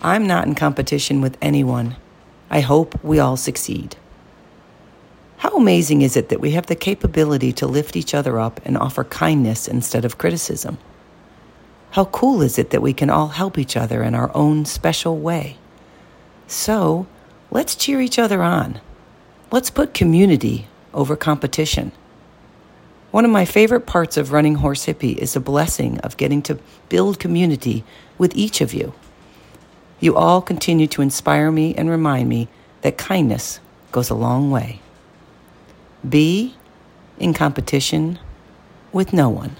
I'm not in competition with anyone. I hope we all succeed. How amazing is it that we have the capability to lift each other up and offer kindness instead of criticism? How cool is it that we can all help each other in our own special way? So, let's cheer each other on. Let's put community over competition. One of my favorite parts of running Horse Hippie is the blessing of getting to build community with each of you. You all continue to inspire me and remind me that kindness goes a long way. Be in competition with no one.